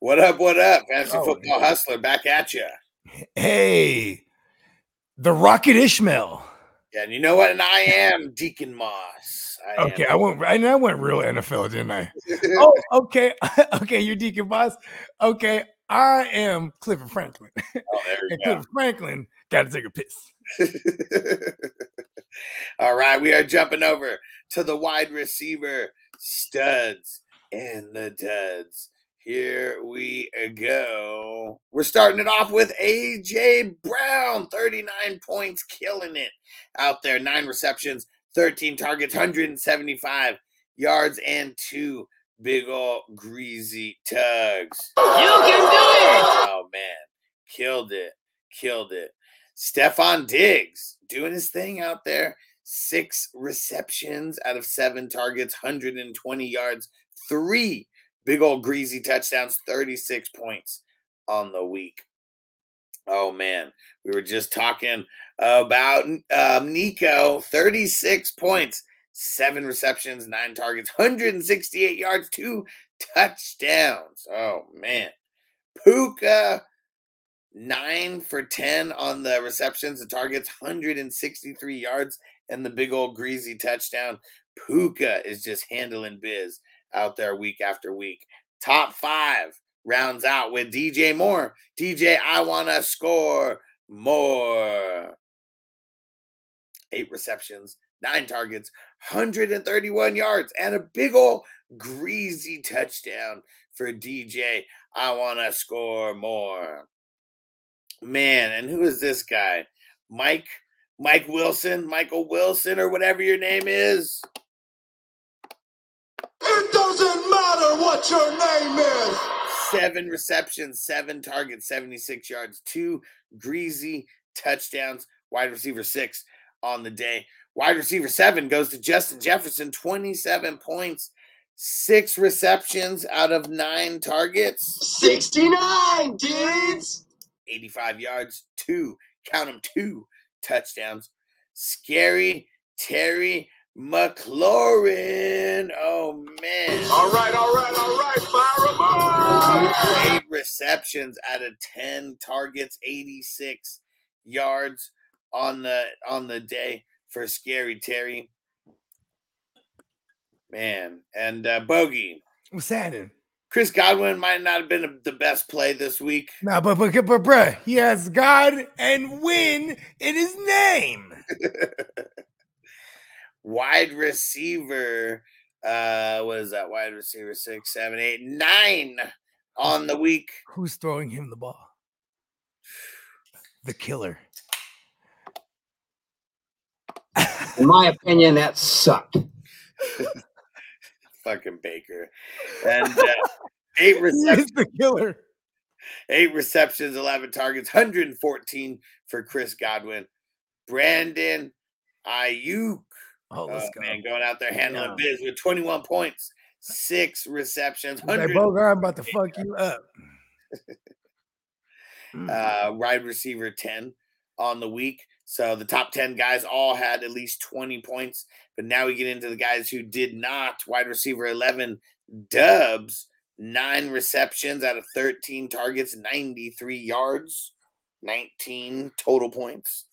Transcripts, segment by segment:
What up? What up? Fantasy Oh, football hustler back at you. Hey, the Rocket Ishmael. Yeah, and you know what? And I am Deacon Moss. I am. Okay, I went. I, I went real NFL, didn't I? Oh, okay, okay. You're Deacon Moss. Okay, I am Clifford Franklin. Oh, And go. Clifford Franklin got to take a piss. All right, we are jumping over to the wide receiver studs and the duds. Here we go. We're starting it off with AJ Brown, 39 points, killing it out there. Nine receptions, 13 targets, 175 yards, and two big ol' greasy tugs. You can do it. Oh man, killed it, killed it. Stefon Diggs doing his thing out there. Six receptions out of seven targets, 120 yards, three big old greasy touchdowns, 36 points on the week. Oh man, we were just talking about um, Nico, 36 points, seven receptions, nine targets, 168 yards, two touchdowns. Oh man. Puka, nine for 10 on the receptions and targets, 163 yards, and the big old greasy touchdown. Puka is just handling biz out there week after week. Top five rounds out with DJ Moore. DJ, I want to score more. Eight receptions, nine targets, 131 yards, and a big old greasy touchdown for DJ. I want to score more. Man, and who is this guy? Mike Mike Wilson, Michael Wilson or whatever your name is. What your name is. 7 receptions, 7 targets, 76 yards, 2 greasy touchdowns, wide receiver 6 on the day. Wide receiver 7 goes to Justin Jefferson, 27 points, 6 receptions out of 9 targets. 69, dudes. 85 yards, two, count them, two touchdowns. Scary Terry McLaurin. Oh, man. All right, all right, all right. Fire 'em up. Eight receptions out of 10 targets, 86 yards on the on the day for Scary Terry. Man, and uh, Bogey. What's happening? Chris Godwin might not have been the best play this week. Nah, but but but bruh, he has God and win in his name. wide receiver uh what is that wide receiver six seven eight nine on the week Who's throwing him the ball? The killer. In my opinion, that sucked. fucking baker and uh, eight receptions the killer. eight receptions 11 targets 114 for chris godwin brandon aiyuk Oh, let's oh, go. man going out there handling Yeah. biz with 21 points six receptions He's like, 100 Bogard, I'm about to fuck you up. Mm. uh, wide receiver 10 on the week. So the top 10 guys all had at least 20 points. But now we get into the guys who did not. Wide receiver 11, Dubs, nine receptions out of 13 targets, 93 yards, 19 total points.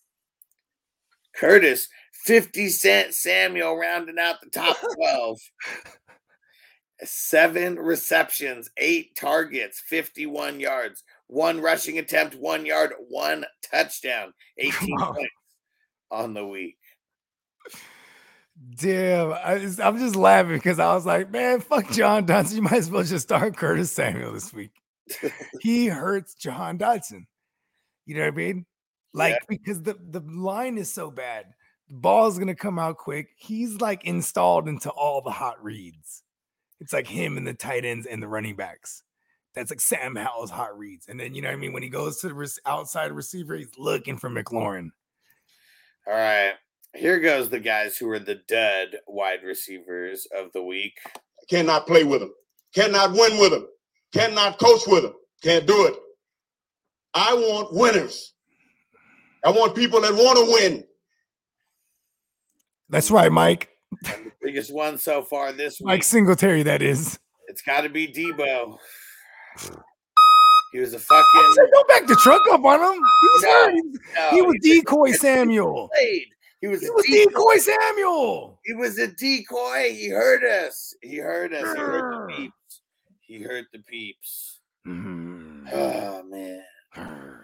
Curtis, 50 Cent Samuel rounding out the top 12. Seven receptions, eight targets, 51 yards, one rushing attempt, one yard, one touchdown, 18 on. points on the week. Damn, I I'm just laughing because I was like, man, fuck Jahan Dotson. You might as well just start Curtis Samuel this week. he hurts Jahan Dotson. You know what I mean? Like because the the line is so bad, the ball's gonna come out quick. He's like installed into all the hot reads. It's like him and the tight ends and the running backs. That's like Sam Howell's hot reads. And then you know what I mean? When he goes to the rec- outside receiver, he's looking for McLaurin. All right. Here goes the guys who are the dud wide receivers of the week. Cannot play with them. Cannot win with them. Cannot coach with them. Can't do it. I want winners. I want people that want to win. That's right, Mike. And the biggest one so far this week, Mike Singletary, that is. it's got to be Debo. He was a I fucking. said, don't back the truck up on him. He was No, hurt. He was- he decoy Samuel. played. He was, He was decoy. decoy Samuel. He was a decoy. He hurt us. He hurt us. He hurt the peeps. He hurt the peeps. Mhm. Oh man.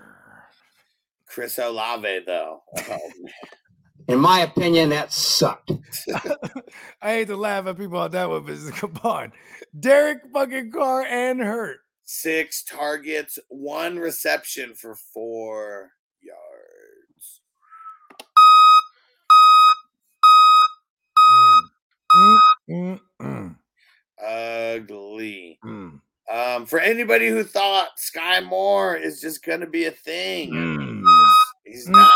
Chris Olave though. Oh, man. In my opinion, that sucked. I hate to laugh at people on that one, but come on. Derek fucking Carr and Hurt. Six targets, one reception for four yards. Mm, mm, mm, Ugly. mm, Um, for anybody who thought Sky Moore is just gonna be a thing, mm, he's mm, not.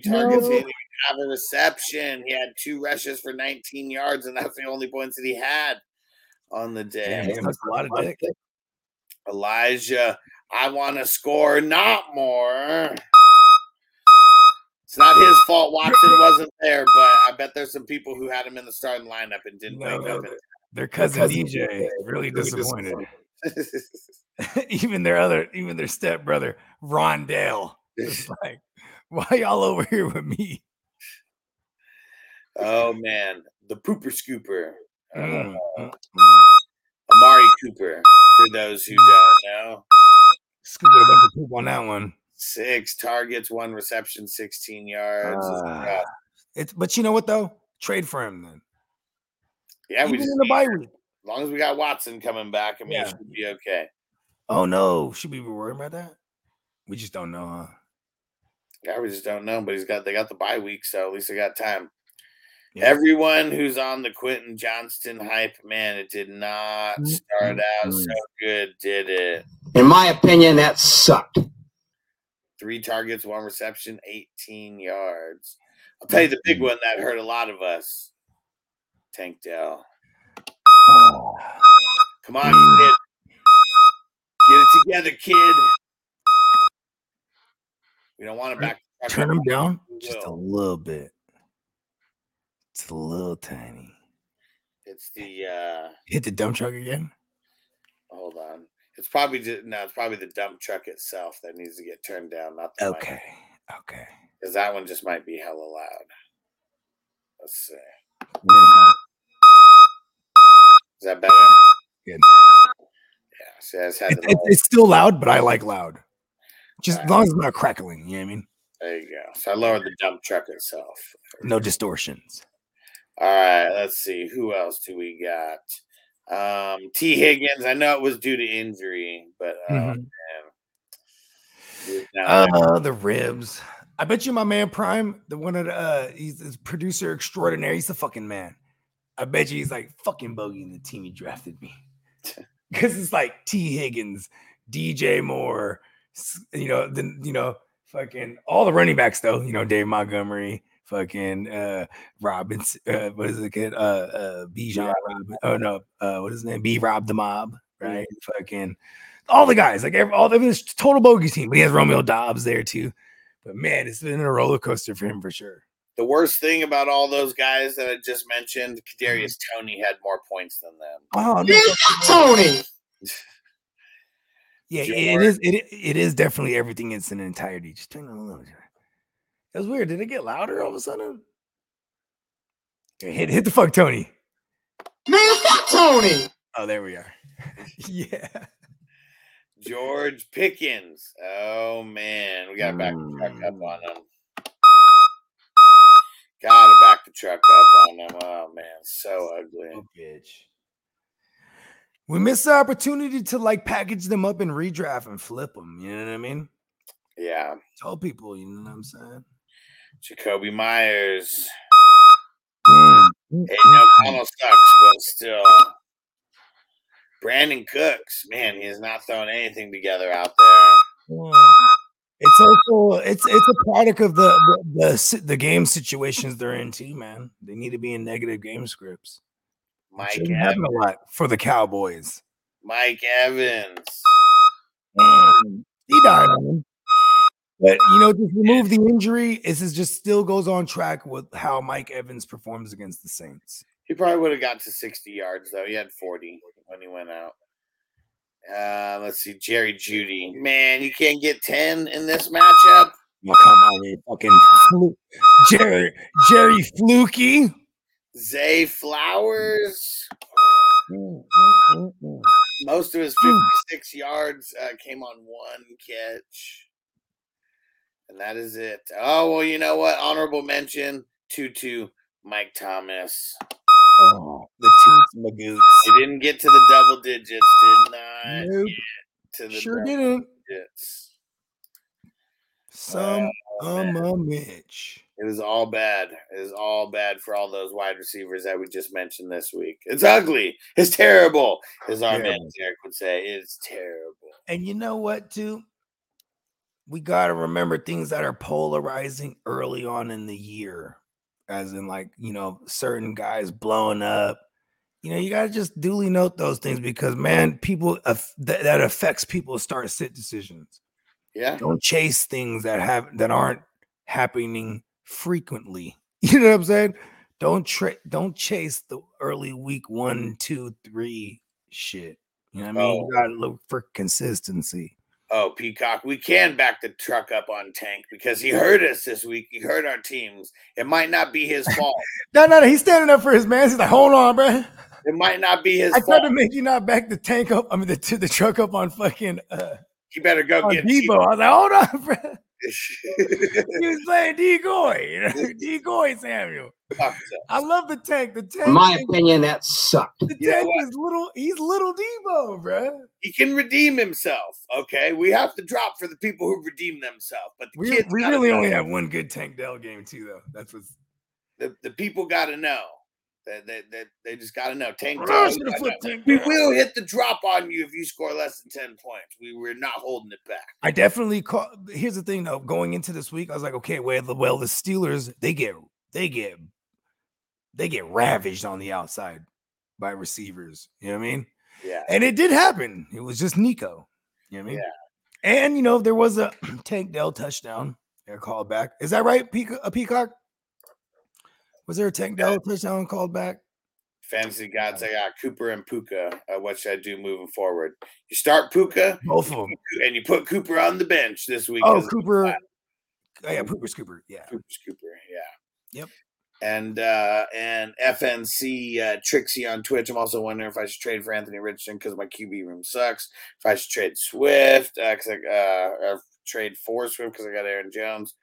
Two targets. No. He didn't even have a reception. He had two rushes for 19 yards, and that's the only points that he had on the day. he sucks a lot of dick. Elijah, I want to score, not more. It's not his fault Watson wasn't there, but I bet there's some people who had him in the starting lineup and didn't No, wake no, up. Their cousin DJ is really disappointed. even their other, even their stepbrother, Rondell. It's like, why y'all over here with me? oh man, the pooper scooper. Uh, Mm, mm, mm. Amari Cooper, for those who don't know. Scooping a bunch of poop on that one. Six targets, one reception, 16 yards. It's Ah. It's but you know what though? Trade for him then. yeah, we Even just in the bye week. as long as we got Watson coming back, I mean, Yeah. it should be okay. Oh no, should we be worried about that? We just don't know, huh? Yeah, we just don't know, but he's got they got the bye week, so at least they got time. Yeah. Everyone who's on the Quentin Johnston hype, man, it did not Mm, start out so good, did it? In my opinion, that sucked. Three targets, one reception, 18 yards. I'll tell you the big Mm. one that hurt a lot of us. Tank Dell. Come on, Mm. kid. Get it together, kid. We don't want to back. Turn them down just a little bit. It's a little tiny. It's the uh Hit the dump truck again. hold on. It's probably just, no, it's probably the dump truck itself that needs to get turned down, not the Okay. Okay. Because that one just might be hella loud. Let's see. Is that better? Good. Yeah. See, I just had It- it- it's still loud, but I like loud. Just as long as it's not crackling. You know what I mean? there you go. So I lowered the dump truck itself. No distortions. All right, let's see. Who else do we got? Um, T. Higgins. I know it was due to injury, but uh, man. He was down there. Uh, the ribs. I bet you my man Prime, the one of the uh he's producer extraordinaire. He's the fucking man. I bet you he's like fucking bogey in the team he drafted me. Cause it's like T. Higgins, DJ Moore, you know, then you know, fucking all the running backs though, you know, Dave Montgomery, fucking uh Robbins, uh what is it kid? Uh uh Bijan Robin. Oh no, uh what is his name? B Rob the Mob, right? Fucking all the guys, like every, all of his total bogey team. But he has Romeo Doubs there too. But man, it's been a roller coaster for him for sure. The worst thing about all those guys that I just mentioned, Kadarius Mm-hmm. Toney had more points than them. Oh, no, Toney. yeah, it George. is. It, it is definitely everything in its entirety. Just turn it a little. bit. It was weird. Did it get louder all of a sudden? Hit hit the fuck Toney. Man, fuck Toney. Oh, there we are. yeah. George Pickens. Oh man, we gotta back the truck up Mm. on him. Gotta back the truck up on him. Oh man, so ugly. Oh, bitch. We missed the opportunity to like package them up and redraft and flip them. You know what I mean? Yeah, Tell people, you know what I'm saying? Jakobi Meyers. Hey, no. Connell sucks, but still. Brandin Cooks, man, he has not thrown anything together out there. It's also it's it's a product of the the, the the game situations they're in too, man. They need to be in negative game scripts. It Mike shouldn't happen Evans. a lot for the Cowboys. Mike Evans. Mm, He died on him. But you know, just remove the injury. This is just still goes on track with how Mike Evans performs against the Saints. He probably would have got to 60 yards though. He had 40 when he went out. Uh, let's see, Jerry Jeudy. Man, you can't get 10 in this matchup. Oh, come on, you fucking flu- Jerry Jerry Fluky. Zay Flowers. Most of his 56 yards uh, came on one catch. And that is it. Oh, well, you know what? Honorable mention Tutu Mike Thomas. Oh, the Toots Magoots. He didn't get to the double digits, did not Nope, get to the sure didn't. digits. Some um man. a Mitch. It is all bad. It is all bad for all those wide receivers that we just mentioned this week. It's ugly. It's terrible, as our man. Derek would say. It's terrible. And you know what, too? We got to remember things that are polarizing early on in the year, as in, like, you know, certain guys blowing up. You know, you got to just duly note those things because, man, people that affects people start sit decisions. Yeah. Don't chase things that have that aren't happening frequently. You know what I'm saying? Don't tra- don't chase the early week one, two, three shit. You know what I mean? Oh. You gotta look for consistency. Oh, Peacock, we can back the truck up on Tank because he hurt us this week. He hurt our teams. It might not be his fault. No, no, no. He's standing up for his man. He's like, hold on, bro. it might not be his I tried fault. to make you not back the tank up. I mean, the the truck up on fucking uh, He better go on get Debo. I was like, hold on, bro. Fuck He was playing decoy, you know? decoy Samuel. I love the tank. The tank. In my opinion, that sucked. the You tank what? is little. He's little Debo, bro. he can redeem himself. Okay, we have to drop for the people who redeem themselves, but the We, kids we really only have one good Tank Dell game too, though. That's what's. the, the people got to know that that that they just got to know. Tank, Oh, Dell, gotta flipped. Tank we will hit the drop on you if you score less than ten points. We we're not holding it back. I definitely call. Here's the thing, though. Going into this week, I was like, okay, well, the well, the Steelers they get they get they get ravaged on the outside by receivers. You know what I mean? Yeah, And it did happen. It was just Nico. You know what I mean? Yeah. And you know, there was a Tank Dell touchdown. They're called back. Is that right? Uh, Peacock, a Peacock? Was there a Tank Dell touchdown called back? fantasy gods. I got Cooper and Puka. Uh, what should I do moving forward? You start Puka Both of them. and you put Cooper on the bench this week. Oh, Cooper. Oh, yeah, Cooper's Cooper. Yeah. Cooper's Cooper. Yeah. Yep. And uh and FNC uh, Trixie on Twitch. I'm also wondering if I should trade for Anthony Richardson because my QB room sucks. If I should trade Swift, because I uh, or trade for Swift because I got Aaron Jones.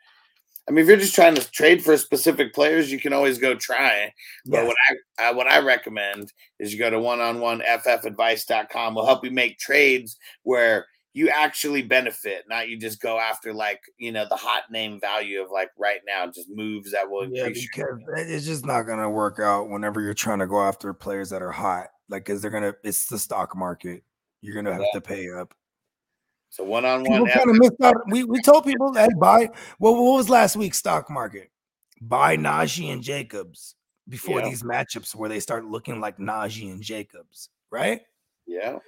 I mean, if you're just trying to trade for specific players, you can always go try. But Yes. what I uh, what I recommend is you go to one on one ffadvice.com. We'll help you make trades where you actually benefit, not you just go after like you know the hot name value of like right now, just moves that will Yeah, increase. your- because it's just not gonna work out whenever you're trying to go after players that are hot. Like, cause they're gonna. It's the stock market. You're gonna have Yeah. to pay up. So one on one, kind of missed out. We we told people that buy. Well, what was last week's stock market? Buy Najee and Jacobs before Yeah. these matchups where they start looking like Najee and Jacobs, right? yeah,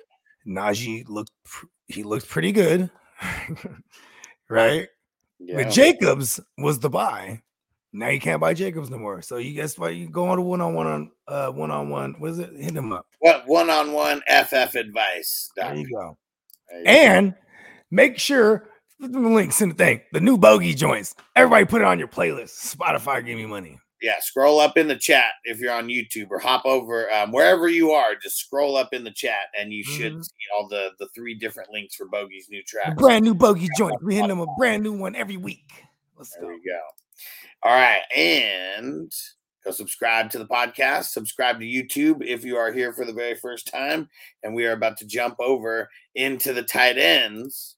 Najee looked he looked pretty good, right? yeah. But Jacobs was the buy. Now you can't buy Jacobs no more. So you guess what? You go on to one on one on uh one on one. What is it? Hit him up. what one on one FF advice. There you go. There you go. Make sure the links in the thing. The new bogey joints. Everybody put it on your playlist. Spotify give me money. yeah, scroll up in the chat if you're on YouTube or hop over um, wherever you are. Just scroll up in the chat and you should Mhm. see all the the three different links for Bogey's new track. brand new bogey joints. We hit them a brand new one every week. Let's There go. we go. All right, and go subscribe to the podcast. Subscribe to YouTube if you are here for the very first time. And we are about to jump over into the tight ends.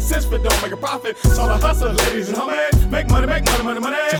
Make sense, but don't make a profit. All a hustle, ladies and homies. Make money, make money, money, money.